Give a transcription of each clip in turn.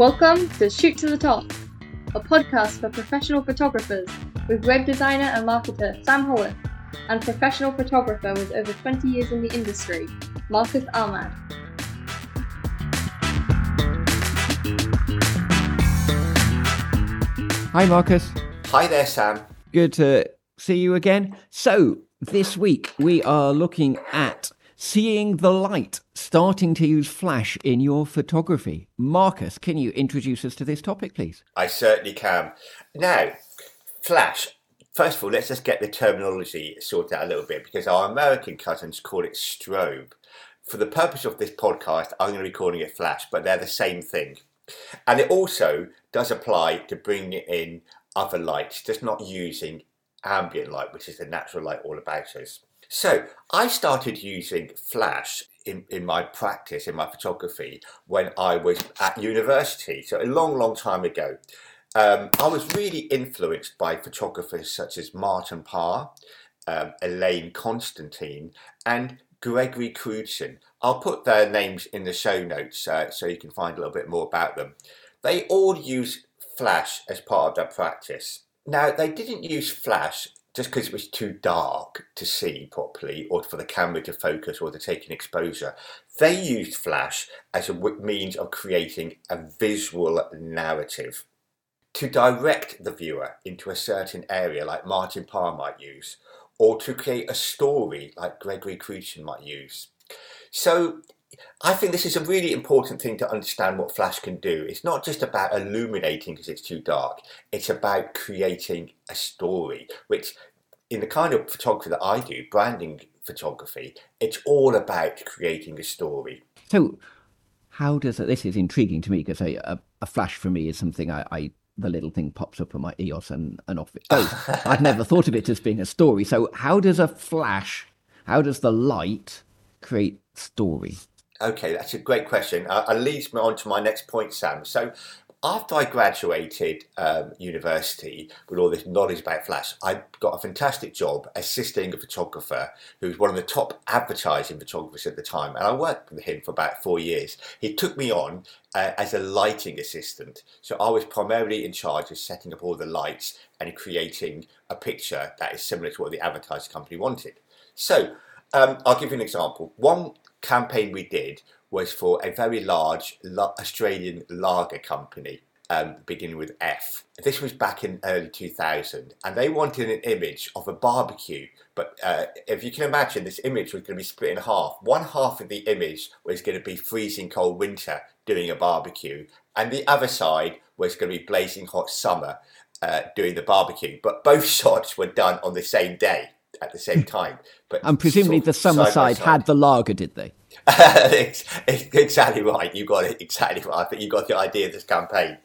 Welcome to Shoot to the Top, a podcast for professional photographers with web designer and marketer Sam Howarth and professional photographer with over 20 years in the industry, Marcus Ahmad. Hi, Marcus. Hi there, Sam. Good to see you again. So, this week we are looking at seeing the light, starting to use flash in your photography. Marcus, can you introduce us to this topic, please? I certainly can. Now, flash. First of all, let's just get the terminology sorted out a little bit because our American cousins call it strobe. For the purpose of this podcast, I'm going to be calling it flash, but they're the same thing. And it also does apply to bringing in other lights, just not using ambient light, which is the natural light all about us. So I started using flash in, in my practice, in my photography, when I was at university. So a long, long time ago. Um, I was really influenced by photographers such as Martin Parr, um, Elaine Constantine, and Gregory Crewdson. I'll put their names in the show notes uh, so you can find a little bit more about them. They all use flash as part of their practice. Now, they didn't use flash just because it was too dark to see properly or for the camera to focus or to take an exposure. They used flash as a means of creating a visual narrative to direct the viewer into a certain area like Martin Parr might use, or to create a story like Gregory Crewdson might use. So I think this is a really important thing to understand what flash can do. It's not just about illuminating because it's too dark. It's about creating a story, which in the kind of photography that I do, branding photography, it's all about creating a story. So how does it, this is intriguing to me because a, a, flash for me is something I, I the little thing pops up on my EOS and, and off it goes. I'd never thought of it as being a story. So how does a flash, how does the light create story? Okay, that's a great question. Uh, it leads me on to my next point, Sam. So, after I graduated um, university with all this knowledge about flash, I got a fantastic job assisting a photographer who was one of the top advertising photographers at the time, and I worked with him for about four years. He took me on uh, as a lighting assistant, so I was primarily in charge of setting up all the lights and creating a picture that is similar to what the advertising company wanted. So. Um, I'll give you an example. One campaign we did was for a very large Australian lager company. Um, beginning with F. This was back in early 2000, and they wanted an image of a barbecue. But uh, if you can imagine, this image was going to be split in half. One half of the image was going to be freezing cold winter doing a barbecue, and the other side was going to be blazing hot summer uh, doing the barbecue. But both shots were done on the same day at the same time. But and presumably sort of the summer side, side had the lager, did they? exactly right. You got it exactly right. I think you got the idea of this campaign.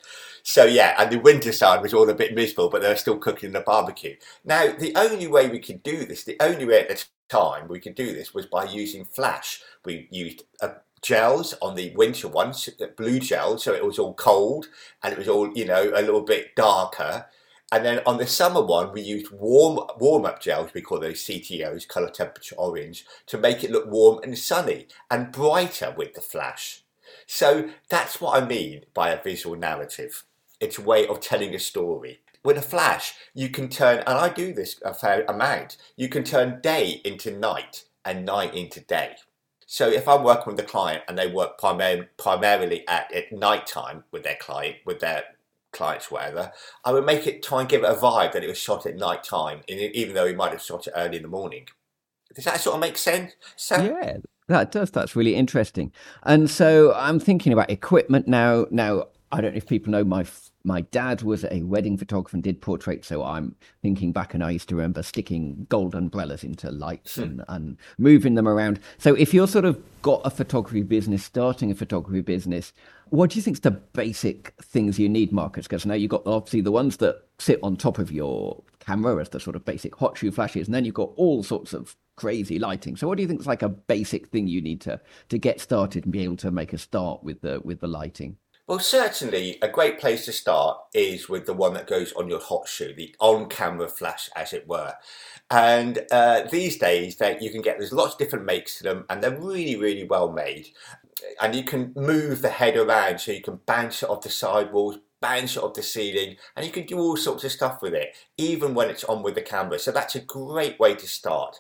So yeah, and the winter side was all a bit miserable, but they were still cooking the barbecue. Now, the only way we could do this, the only way at the time we could do this was by using flash. We used uh, gels on the winter ones, blue gel, so it was all cold and it was all you know a little bit darker. And then on the summer one, we used warm warm up gels, we call those CTOs, color temperature orange, to make it look warm and sunny and brighter with the flash. So that's what I mean by a visual narrative. It's a way of telling a story. With a flash, you can turn, and I do this a fair amount, you can turn day into night and night into day. So if I'm working with a client and they work primar- primarily at, at night time with their client, with their clients, whatever, I would make it try and give it a vibe that it was shot at night time, even though he might have shot it early in the morning. Does that sort of make sense? So, yeah, that does. That's really interesting. And so I'm thinking about equipment now. Now I don't know if people know my my dad was a wedding photographer and did portraits. So I'm thinking back and I used to remember sticking gold umbrellas into lights hmm. and, and moving them around. So if you're sort of got a photography business, starting a photography business, what do you think is the basic things you need, Marcus? Because now you've got obviously the ones that sit on top of your camera as the sort of basic hot shoe flashes, and then you've got all sorts of crazy lighting. So what do you think is like a basic thing you need to to get started and be able to make a start with the with the lighting? Well, certainly a great place to start is with the one that goes on your hot shoe, the on-camera flash, as it were. And uh, these days, that you can get there's lots of different makes to them, and they're really, really well made. And you can move the head around so you can bounce it off the sidewalls, bounce it off the ceiling, and you can do all sorts of stuff with it, even when it's on with the camera. So that's a great way to start.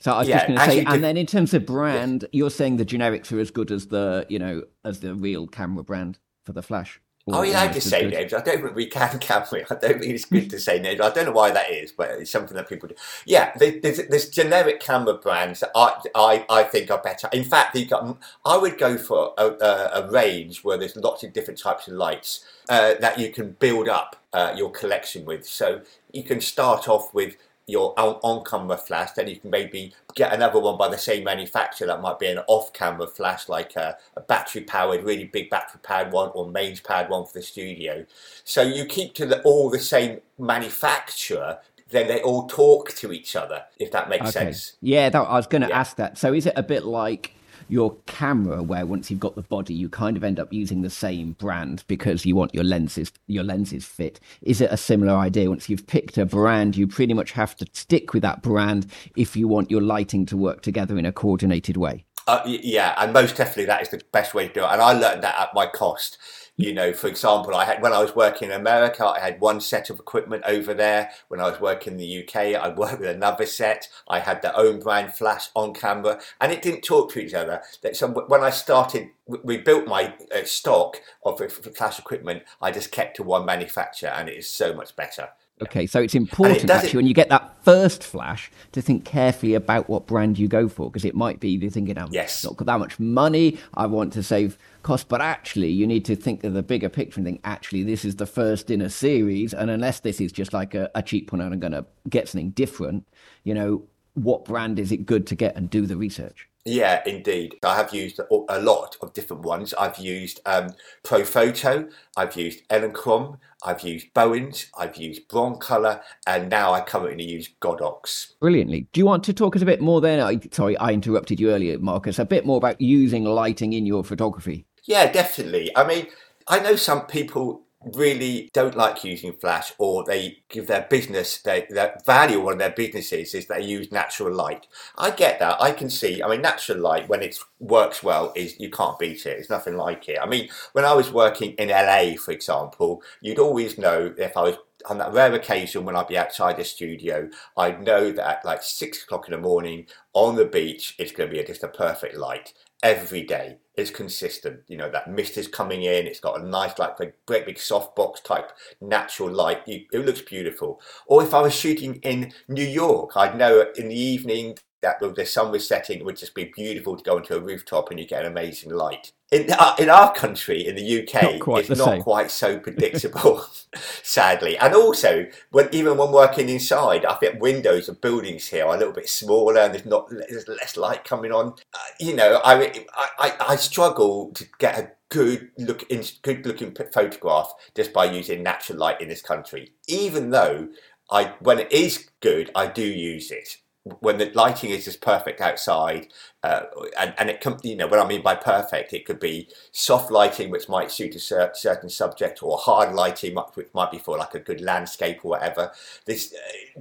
So I was Yeah, just going to say, and the- then in terms of brand, you're saying the generics are as good as the, you know, as the real camera brand for the flash. Oh, yeah, I just say good? names. I don't think we can, can we? I don't think it's good to say names. I don't know why that is, but it's something that people do. Yeah, there's, there's generic camera brands that I, I, I think are better. In fact, got, I would go for a, a, a range where there's lots of different types of lights uh, that you can build up uh, your collection with. So you can start off with your on- on-camera flash, then you can maybe get another one by the same manufacturer that might be an off-camera flash, like a, a battery-powered, really big battery-powered one, or mains-powered one for the studio. So you keep to the, all the same manufacturer, then they all talk to each other, if that makes Okay. sense. Yeah, that, I was going to Yeah. ask that. So is it a bit like your camera, where once you've got the body, you kind of end up using the same brand because you want your lenses, your lenses fit? Is it a similar idea? Once you've picked a brand, you pretty much have to stick with that brand if you want your lighting to work together in a coordinated way. Uh, yeah, and most definitely that is the best way to do it. And I learned that at my cost. You know, for example, I had when I was working in America, I had one set of equipment over there. When I was working in the UK, I worked with another set. I had their own brand flash on camera, and it didn't talk to each other. That so when I started, we built my uh, stock of f- flash equipment. I just kept to one manufacturer, and it is so much better. Okay, so it's important doesn't- actually when you get that first flash to think carefully about what brand you go for because it might be you're thinking, "I've Yes. not got that much money, I want to save cost," but actually you need to think of the bigger picture and think, actually, this is the first in a series, and unless this is just like a, a cheap one and I'm going to get something different, you know, what brand is it good to get and do the research? Yeah, indeed. I have used a lot of different ones. I've used um, Profoto, I've used Elinchrom, I've used Bowens, I've used Broncolor, and now I currently use Godox. Brilliantly. Do you want to talk us a bit more then? I, sorry, I interrupted you earlier, Marcus. A bit more about using lighting in your photography. Yeah, definitely. I mean, I know some people really don't like using flash or they give their business their, their value on their businesses is they use natural light. I get that. I can see i mean natural light when it works well is you can't beat it. It's nothing like it. I mean when i was working in la for example you'd always know if i was on that rare occasion when I'd be outside the studio, I'd know that at like six o'clock in the morning on the beach, it's going to be just a perfect light every day. It's consistent. You know, that mist is coming in. It's got a nice, like, great big softbox type natural light. It looks beautiful. Or if I was shooting in New York, I'd know in the evening that the- the sun was setting, it would just be beautiful to go into a rooftop and you get an amazing light. In, uh, in our country, in the UK, Not it's not same. quite so predictable, sadly. And also, when even when working inside, I think windows of buildings here are a little bit smaller and there's not there's less light coming on. Uh, you know, I, I I I struggle to get a good look in good looking photograph just by using natural light in this country. Even though I when it is good, I do use it. When the lighting is just perfect outside, uh, and and it com- you know what I mean by perfect, it could be soft lighting which might suit a cer- certain subject, or hard lighting which which might be for like a good landscape or whatever. This, uh,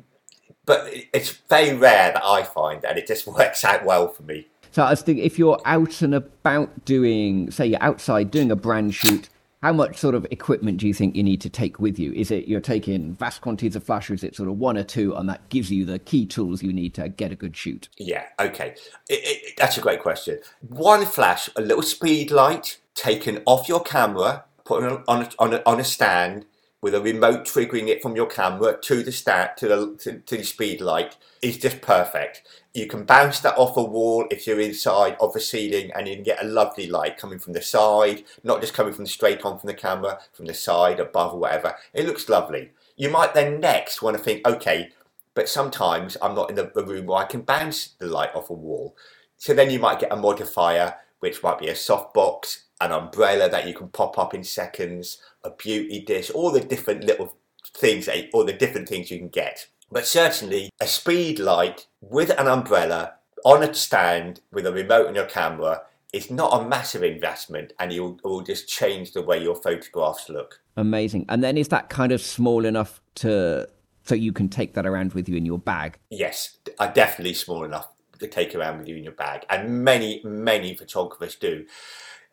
but it's very rare that I find, and it just works out well for me. So I was thinking, if you're out and about doing, say, you're outside doing a brand shoot, how much sort of equipment do you think you need to take with you? Is it you're taking vast quantities of flash, or is it sort of one or two, and that gives you the key tools you need to get a good shoot? Yeah, okay. It, it, that's a great question. One flash, a little speed light taken off your camera, put on a, on a, on a stand with a remote triggering it from your camera to the stat to the to, to the speed light is just perfect. You can bounce that off a wall if you're inside of the ceiling, and you can get a lovely light coming from the side, not just coming from straight on from the camera, from the side, above, or whatever. It looks lovely. You might then next want to think, okay, but sometimes I'm not in the the room where I can bounce the light off a wall. So then you might get a modifier, which might be a softbox, an umbrella that you can pop up in seconds, a beauty dish, all the different little things, that- all the different things you can get. But certainly a speed light with an umbrella on a stand with a remote on your camera is not a massive investment and you'll, it will just change the way your photographs look. Amazing. And then is that kind of small enough to so you can take that around with you in your bag? Yes, are definitely small enough. to take around with you in your bag, and many, many photographers do.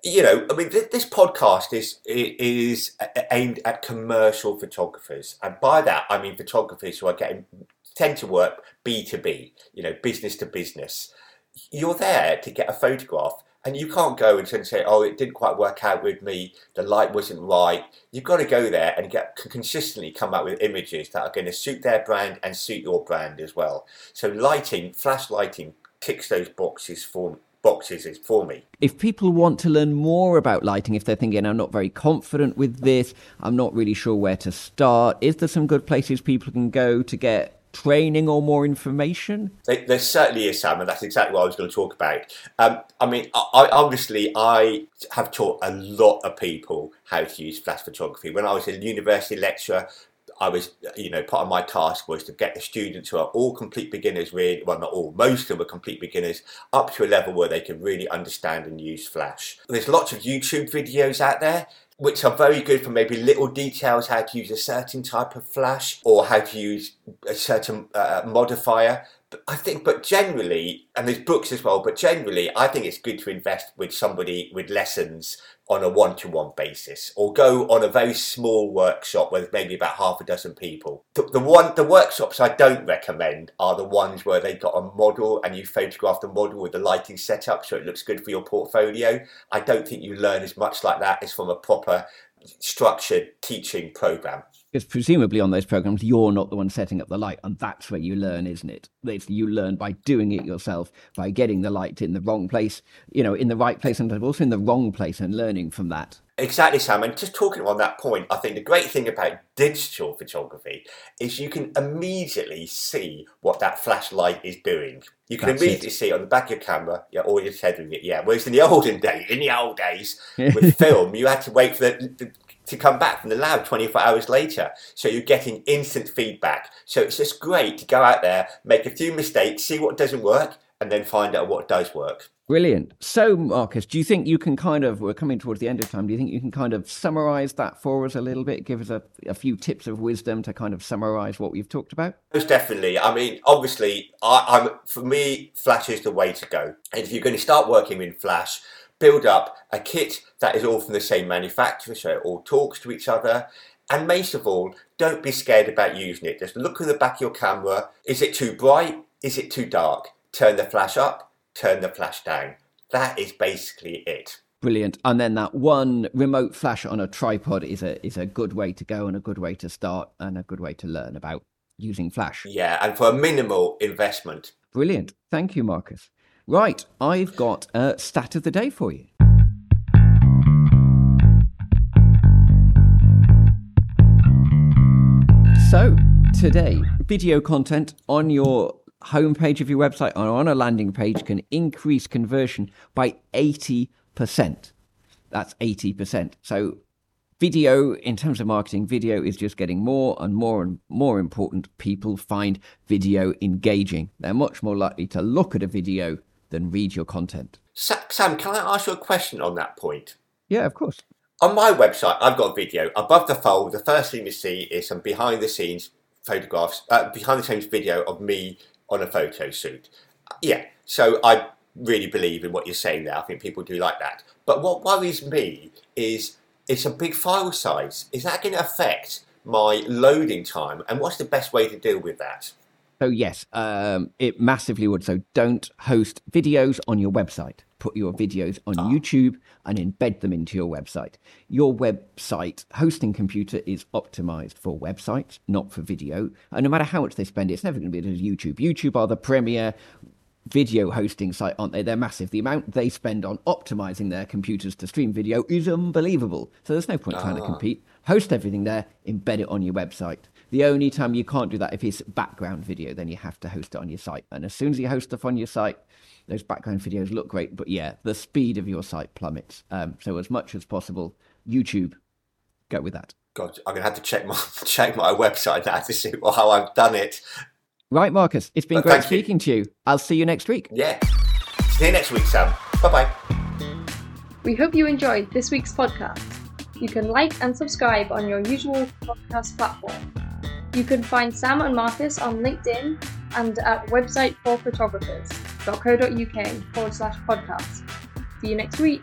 You know, I mean, th- this podcast is is aimed at commercial photographers, and by that I mean photographers who are getting tend to work B two B, you know, business to business. You're there to get a photograph and you can't go and say, "Oh, it didn't quite work out with me. The light wasn't right." You've got to go there and get consistently come up with images that are going to suit their brand and suit your brand as well. So lighting, flash lighting, ticks those boxes for boxes is for me. If people want to learn more about lighting, if they're thinking, I'm not very confident with this, I'm not really sure where to start, is there some good places people can go to get training or more information? There certainly is, Sam, and that's exactly what I was going to talk about. Um, I mean, I, obviously, I have taught a lot of people how to use flash photography. When I was a university lecturer, I was, you know, part of my task was to get the students who are all complete beginners, really, well, not all, most of them are complete beginners, up to a level where they can really understand and use Flash. There's lots of YouTube videos out there which are very good for maybe little details how to use a certain type of flash or how to use a certain uh, modifier. I think, but generally, and there's books as well, but generally, I think it's good to invest with somebody with lessons on a one-to-one basis or go on a very small workshop with maybe about half a dozen people. The, the one the workshops i don't recommend are the ones where they've got a model and you photograph the model with the lighting set up so it looks good for your portfolio. I don't think you learn as much like that as from a proper structured teaching program because presumably on those programs, you're not the one setting up the light, and that's where you learn, isn't it? It's, you learn by doing it yourself, by getting the light in the wrong place, you know, in the right place, and also in the wrong place, and learning from that. Exactly, Sam. And just talking on that point, I think the great thing about digital photography is you can immediately see what that flashlight is doing. You can That's immediately it. see it on the back of your camera, yeah, or you're tethering it, yeah. Whereas in the olden days, in the old days, with film, you had to wait for the, the to come back from the lab 24 hours later. So you're getting instant feedback. So it's just great to go out there, make a few mistakes, see what doesn't work, and then find out what does work. Brilliant. So, Marcus, do you think you can kind of, we're coming towards the end of time, do you think you can kind of summarize that for us a little bit? Give us a, a few tips of wisdom to kind of summarize what we've talked about? Most definitely. I mean, obviously, I, am for me, Flash is the way to go. And if you're going to start working in Flash, build up a kit that is all from the same manufacturer so it all talks to each other. And most of all, don't be scared about using it. Just look in the back of your camera. Is it too bright? Is it too dark? Turn the flash up, turn the flash down. That is basically it. Brilliant. And then that one remote flash on a tripod is a is a good way to go and a good way to start and a good way to learn about using flash. Yeah, and for a minimal investment. Brilliant. Thank you, Marcus. Right, I've got a stat of the day for you. So, today, video content on your homepage of your website or on a landing page can increase conversion by 80%. That's 80%. So, video, in terms of marketing, video is just getting more and more and more important. People find video engaging. They're much more likely to look at a video than read your content. Sam, can I ask you a question on that point? Yeah, of course. On my website, I've got a video. Above the fold, the first thing you see is some behind the scenes photographs, uh, behind the scenes video of me on a photo shoot. Yeah, so I really believe in what you're saying there. I think people do like that. But what worries me is it's a big file size. Is that going to affect my loading time? And what's the best way to deal with that? So yes, um, it massively would. So don't host videos on your website. Put your videos on oh. YouTube and embed them into your website. Your website hosting computer is optimized for websites, not for video. And no matter how much they spend, it's never going to be as YouTube. YouTube are the premier video hosting site, aren't they? They're massive. The amount they spend on optimizing their computers to stream video is unbelievable. So there's no point trying to ah. compete. Host everything there, embed it on your website. The only time you can't do that if it's background video, then you have to host it on your site. And as soon as you host stuff on your site, those background videos look great, but yeah, the speed of your site plummets. Um, so as much as possible, YouTube, go with that. God, I'm gonna have to check my check my website now to see how I've done it. Right, Marcus, it's been but great speaking you. to you. I'll see you next week. Yeah, see you next week, Sam. Bye bye. We hope you enjoyed this week's podcast. You can like and subscribe on your usual podcast platform. You can find Sam and Marcus on LinkedIn and at Website for Photographers. forward slash podcast. See you next week.